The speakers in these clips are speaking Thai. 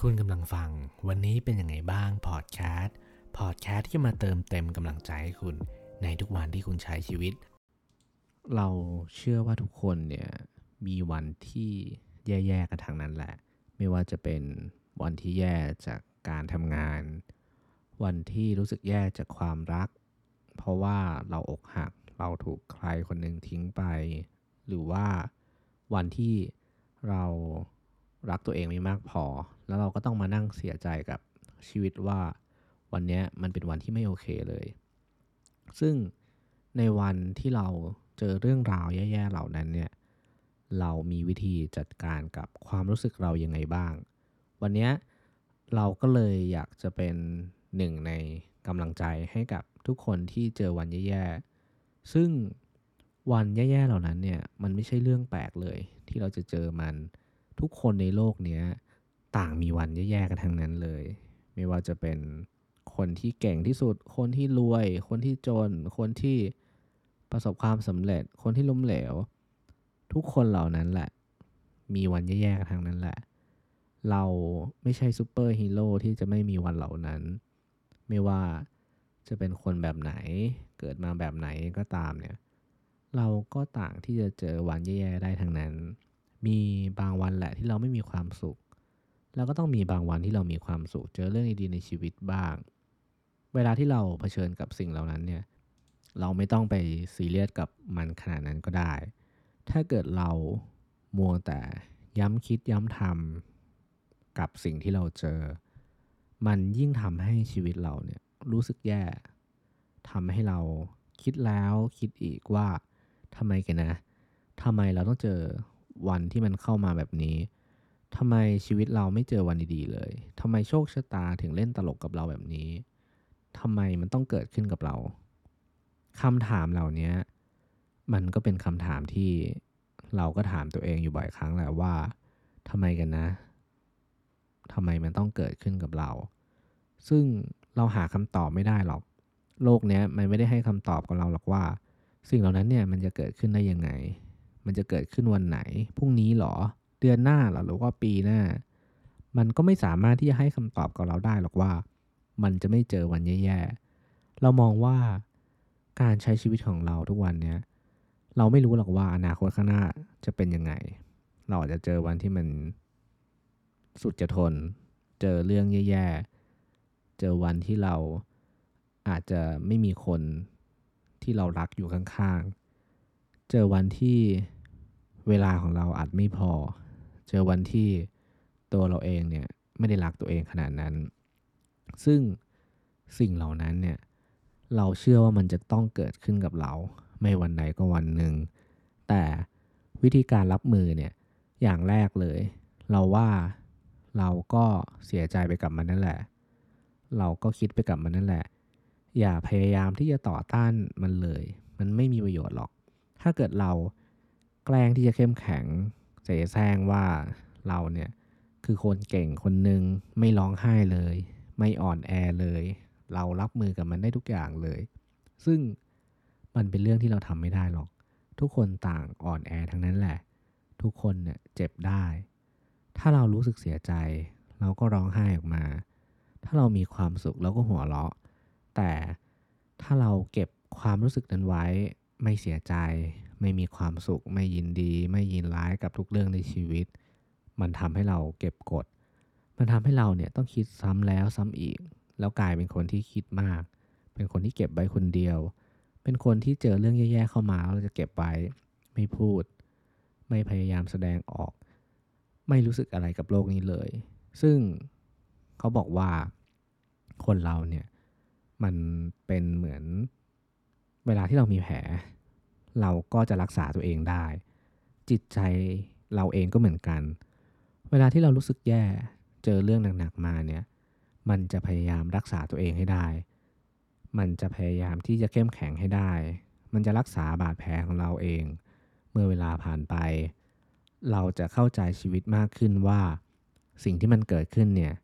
คุณกำลังฟังวันนี้เป็นยังไงบ้างพอดแคสต์พอดแคสต์ที่มาเติมเต็มกำลังใจให้คุณในทุกวันที่คุณใช้ชีวิต เราเชื่อว่าทุกคนเนี่ยมีวันที่แย่ๆกันทางนั้นแหละ ไม่ว่าจะเป็นวันที่แย่จากการทำงาน วันที่รู้สึกแย่จากความรัก เพราะว่าเราอกหักเราถูกใครคนหนึ่งทิ้งไป หรือว่าวันที่เรา รักตัวเองไม่มากพอ แล้วเราก็ต้องมานั่งเสียใจกับชีวิตว่าวันนี้มันเป็นวันที่ไม่โอเคเลย ซึ่งในวันที่เราเจอเรื่องราวแย่ๆเหล่านั้นเนี่ยเรามีวิธีจัดการกับความรู้สึกเรายังไงบ้าง วันนี้เราก็เลยอยากจะเป็นหนึ่งในกำลังใจให้กับทุกคนที่เจอวันแย่ๆ ซึ่งวันแย่ๆเหล่านั้นเนี่ยมันไม่ใช่เรื่องแปลกเลยที่เราจะเจอมัน ทุกคนในโลกนี้ต่างมีวันแย่ๆกันทั้งนั้นเลย ไม่ว่าจะเป็นคนที่เก่งที่สุด คนที่รวย คนที่จน คนที่ประสบความสำเร็จ คนที่ล้มเหลว ทุกคนเหล่านั้นแหละ มีวันแย่ๆกันทั้งนั้นแหละ เราไม่ใช่ซูเปอร์ฮีโร่ที่จะไม่มีวันเหล่านั้น ไม่ว่าจะเป็นคนแบบไหน เกิดมาแบบไหนก็ตามเนี่ย เราก็ต่างที่จะเจอวันแย่ๆได้ทั้งนั้น มีบางวันแหละที่เราไม่มีความสุข แล้วก็ต้องมีบางวันที่เรามีความสุข เจอเรื่องดีๆในชีวิตบ้าง เวลาที่เราเผชิญกับสิ่งเหล่านั้นเนี่ย เราไม่ต้องไปซีเรียสกับมันขนาดนั้นก็ได้ ถ้าเกิดเรามัวแต่ย้ำคิดย้ำทำกับสิ่งที่เราเจอ มันยิ่งทำให้ชีวิตเราเนี่ยรู้สึกแย่ทำให้เราคิดแล้วคิดอีกว่าทำไมกันนะทำไมเราต้องเจอ วันที่มันเข้ามาแบบนี้ทำไมชีวิตเราไม่เจอวันดีๆเลยทำไมโชคชะตาถึงเล่นตลกกับเราแบบนี้ทำไมมันต้องเกิดขึ้นกับเราคำถามเหล่านี้มันก็เป็นคำถามที่เราก็ถามตัวเองอยู่บ่อยครั้งแหละว่าทำไมกันนะทำไมมันต้องเกิดขึ้นกับเรา ซึ่งเราหาคำตอบไม่ได้หรอก โลกเนี้ยมันไม่ได้ให้คำตอบกับเราหรอกว่า สิ่งเหล่านั้นเนี่ยมันจะเกิดขึ้นได้ยังไง มันจะเกิดขึ้นวันไหน พรุ่งนี้หรอ เดือนหน้าหรอหรือว่าปีหน้า มันก็ไม่สามารถที่จะให้คำตอบกับเราได้หรอกว่า มันจะไม่เจอวันแย่ๆ เรามองว่าการใช้ชีวิตของเราทุกวันเนี้ยเราไม่รู้หรอกว่าอนาคตข้างหน้าจะเป็นยังไง เราอาจจะเจอวันที่มันสุดจะทน เจอเรื่องแย่ๆ เจอวันที่เราอาจจะไม่มีคนที่เรารักอยู่ข้างๆ เจอวันที่ เวลาของเราอาจไม่พอ เจอวันที่ตัวเราเองเนี่ยไม่ได้รักตัวเองขนาดนั้น ซึ่งสิ่งเหล่านั้นเนี่ยเราเชื่อว่ามันจะต้องเกิดขึ้นกับเรา ไม่วันใดก็วันหนึ่ง แต่วิธีการรับมือเนี่ยอย่างแรกเลย เราว่าเราก็เสียใจไปกับมันนั่นแหละ เราก็คิดไปกับมันนั่นแหละ อย่าพยายามที่จะต่อต้านมันเลย มันไม่มีประโยชน์หรอก ถ้าเกิดเรา แกล้งที่จะเข้มแข็ง เสแสร้งว่าเราเนี่ยคือคนเก่งคนหนึ่งไม่ร้องไห้เลย ไม่อ่อนแอเลย เรารับมือกับมันได้ทุกอย่างเลย ซึ่งมันเป็นเรื่องที่เราทำไม่ได้หรอก ทุกคนต่างอ่อนแอทั้งนั้นแหละ ทุกคนเนี่ยเจ็บได้ ถ้าเรารู้สึกเสียใจ เราก็ร้องไห้ออกมา ถ้าเรามีความสุขเราก็หัวเราะ แต่ถ้าเราเก็บความรู้สึกนั้นไว้ไม่เสียใจ ไม่มีความสุข ไม่ยินดี ไม่ยินร้ายกับทุกเรื่องในชีวิต มันทำให้เราเก็บกด มันทำให้เราเนี่ยต้องคิดซ้ำแล้วซ้ำอีก แล้วกลายเป็นคนที่คิดมาก เป็นคนที่เก็บไว้คนเดียว เป็นคนที่เจอเรื่องแย่ๆเข้ามาเราจะเก็บไว้ ไม่พูด ไม่พยายามแสดงออก ไม่รู้สึกอะไรกับโลกนี้เลย ซึ่งเขาบอกว่าคนเราเนี่ยมันเป็นเหมือนเวลาที่เรามีแผล เราก็จะรักษาตัวเองได้ จิตใจเราเองก็เหมือนกัน เวลาที่เรารู้สึกแย่เจอเรื่องหนักๆมาเนี่ยมันจะพยายามรักษาตัวเองให้ได้ มันจะพยายามที่จะเข้มแข็งให้ได้ มันจะรักษาบาดแผลของเราเอง เมื่อเวลาผ่านไป เราจะเข้าใจชีวิตมากขึ้นว่า สิ่งที่มันเกิดขึ้นเนี่ย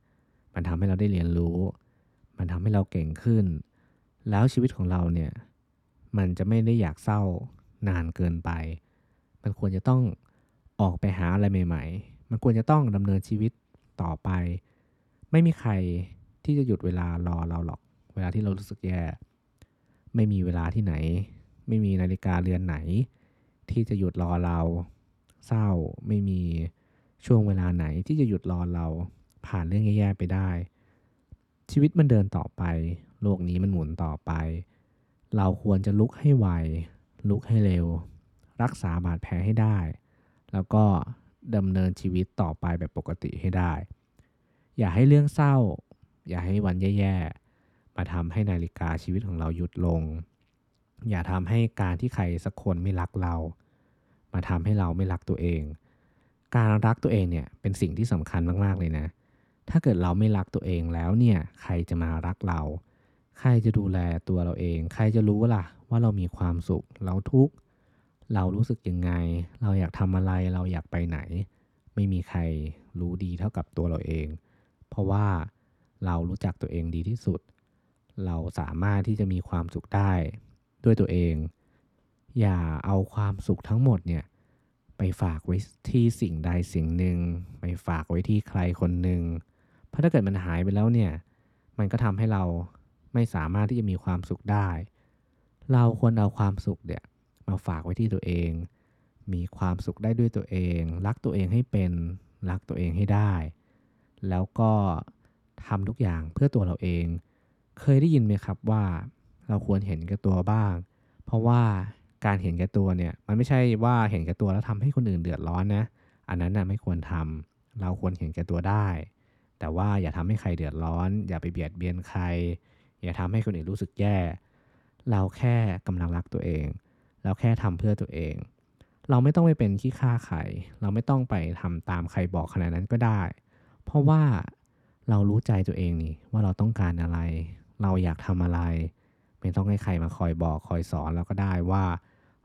มันทำให้เราได้เรียนรู้ มันทำให้เราเก่งขึ้น แล้วชีวิตของเราเนี่ย มันจะไม่ได้อยากเศร้า นานเกินไป มันควรจะต้องออกไปหาอะไรใหม่ ๆ มันควรจะต้องดำเนินชีวิตต่อไป ไม่มีใครที่จะหยุดเวลารอเราหรอก เวลาที่เรารู้สึกแย่ ไม่มีเวลาที่ไหน ไม่มีนาฬิกาเรือนไหน ที่จะหยุดรอเรา เศร้า ไม่มีช่วงเวลาไหนที่จะหยุดรอเรา ผ่านเรื่องแย่ๆไปได้ ชีวิตมันเดินต่อไป โลกนี้มันหมุนต่อไป เราควรจะลุกให้ไว ลุกให้เร็ว รักษาบาดแผลให้ได้ แล้วก็ดำเนินชีวิตต่อไปแบบปกติให้ได้ อย่าให้เรื่องเศร้า อย่าให้วันแย่ๆ มาทำให้นาฬิกาชีวิตของเราหยุดลง อย่าทำให้การที่ใครสักคนไม่รักเรา มาทำให้เราไม่รักตัวเอง การรักตัวเองเนี่ยเป็นสิ่งที่สำคัญมาก ๆ เลยนะ ถ้าเกิดเราไม่รักตัวเองแล้วเนี่ย ใครจะมารักเรา ใครจะดูแลตัวเราเอง ใครจะรู้ล่ะ ว่าเรามีความสุข เราทุกข์ เรารู้สึกยังไง เราอยากทำอะไร เราอยากไปไหน ไม่มีใครรู้ดีเท่ากับตัวเราเอง เพราะว่าเรารู้จักตัวเองดีที่สุด เราสามารถที่จะมีความสุขได้ด้วยตัวเอง อย่าเอาความสุขทั้งหมดเนี่ยไปฝากไว้ที่สิ่งใดสิ่งหนึ่ง ไปฝากไว้ที่ใครคนหนึ่ง เพราะถ้าเกิดมันหายไปแล้วเนี่ย มันก็ทำให้เราไม่สามารถที่จะมีความสุขได้ เราควรเอาความสุขเนี่ยมาฝากไว้ที่ตัวเอง มีความสุขได้ด้วยตัวเอง รักตัวเองให้เป็น รักตัวเองให้ได้ แล้วก็ทำทุกอย่างเพื่อตัวเราเอง เคยได้ยินไหมครับว่าเราควรเห็นแก่ตัวบ้าง เพราะว่าการเห็นแก่ตัวเนี่ยมันไม่ใช่ว่าเห็นแก่ตัวแล้วทำให้คนอื่นเดือดร้อนนะ อันนั้นนะไม่ควรทำเราควรเห็นแก่ตัวได้ แต่ว่าอย่าทำให้ใครเดือดร้อน อย่าไปเบียดเบียนใคร อย่าทำให้คนอื่นรู้สึกแย่ เราแค่กำลังรักตัวเอง เราแค่ทำเพื่อตัวเอง เราไม่ต้องไปเป็นขี้ข้าใคร เราไม่ต้องไปทำตามใครบอกขนาดนั้นก็ได้ เพราะว่าเรารู้ใจตัวเองนี่ว่าเราต้องการอะไร เราอยากทำอะไร ไม่ต้องให้ใครมาคอยบอกคอยสอนเราก็ได้ว่า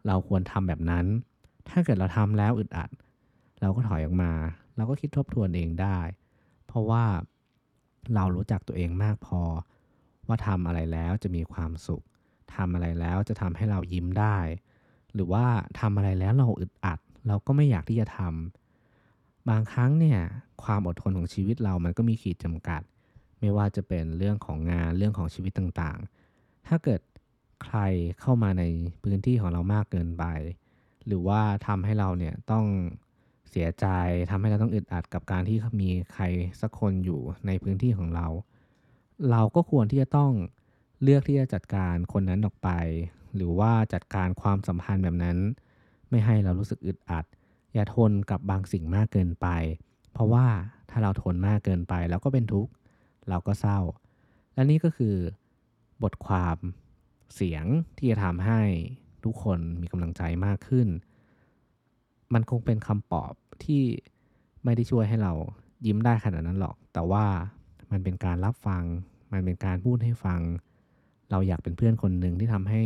เราควรทำแบบนั้น ถ้าเกิดเราทำแล้วอึดอัด เราก็ถอยออกมา เราก็คิดทบทวนเองได้ เพราะว่าเรารู้จักตัวเองมากพอ ว่าทำอะไรแล้วจะมีความสุข ทำอะไรแล้วจะทำให้เรายิ้มได้ หรือว่าทำอะไรแล้วเราอึดอัด เราก็ไม่อยากที่จะทำบางครั้งเนี่ยความอดทนของชีวิตเรามันก็มีขีดจำกัด ไม่ว่าจะเป็นเรื่องของงานเรื่องของชีวิตต่างๆ ถ้าเกิดใครเข้ามาในพื้นที่ของเรามากเกินไป หรือว่าทำให้เราเนี่ยต้องเสียใจทำให้เราต้องอึดอัดกับการที่มีใครสักคนอยู่ในพื้นที่ของเรา เราก็ควรที่จะต้อง เลือกที่จะจัดการคนนั้นออกไป หรือว่าจัดการความสัมพันธ์แบบนั้น ไม่ให้เรารู้สึกอึดอัด อย่าทนกับบางสิ่งมากเกินไป เพราะว่าถ้าเราทนมากเกินไปเราก็เป็นทุกข์เราก็เศร้า และนี่ก็คือบทความเสียงที่จะทำให้ทุกคนมีกำลังใจมากขึ้น มันคงเป็นคำปอบที่ไม่ได้ช่วยให้เรายิ้มได้ขนาดนั้นหรอก แต่ว่ามันเป็นการรับฟัง มันเป็นการพูดให้ฟัง เราอยากเป็นเพื่อนคนหนึ่งที่ทำให้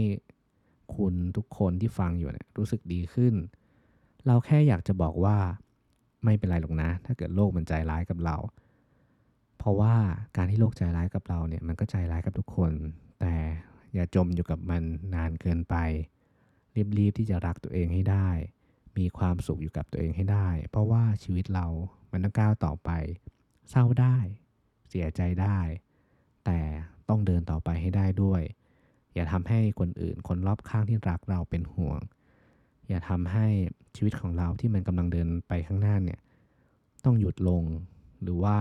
คุณทุกคนที่ฟังอยู่เนี่ยรู้สึกดีขึ้น เราแค่อยากจะบอกว่าไม่เป็นไรหรอกนะ ถ้าเกิดโลกมันใจร้ายกับเรา เพราะว่าการที่โลกใจร้ายกับเราเนี่ยมันก็ใจร้ายกับทุกคน แต่อย่าจมอยู่กับมันนานเกินไป รีบๆที่จะรักตัวเองให้ได้ มีความสุขอยู่กับตัวเองให้ได้ เพราะว่าชีวิตเรามันต้องก้าวต่อไป เศร้าได้ เสียใจได้ แต่ ต้องเดินต่อไปให้ได้ด้วย อย่าทำให้คนอื่นคนรอบข้างที่รักเราเป็นห่วง อย่าทำให้ชีวิตของเราที่มันกำลังเดินไปข้างหน้าเนี่ยต้องหยุดลงหรือว่า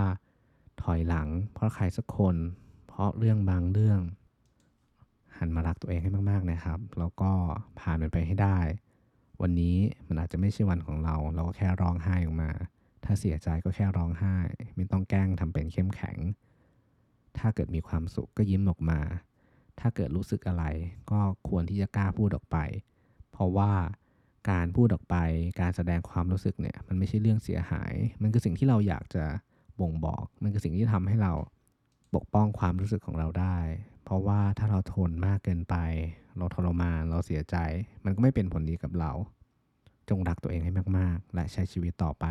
ถอยหลัง เพราะใครสักคน เพราะเรื่องบางเรื่อง หันมารักตัวเองให้มากๆนะครับ แล้วก็ผ่านมันไปให้ได้ วันนี้มันอาจจะไม่ใช่วันของเรา เราก็แค่ร้องไห้ออกมา ถ้าเสียใจก็แค่ร้องไห้ ไม่ต้องแกล้งทำเป็นเข้มแข็ง ถ้าเกิดมีความสุขก็ยิ้มออกมา ถ้าเกิดรู้สึกอะไร ก็ควรที่จะกล้าพูดออกไป เพราะว่าการพูดออกไป การแสดงความรู้สึกเนี่ย มันไม่ใช่เรื่องเสียหาย มันคือสิ่งที่เราอยากจะบ่งบอก มันคือสิ่งที่ทำให้เราปกป้องความรู้สึกของเราได้ เพราะว่าถ้าเราทนมากเกินไป เราทรมาน เราเสียใจ มันก็ไม่เป็นผลดีกับเรา จงรักตัวเองให้มาก ๆ และใช้ชีวิตต่อไป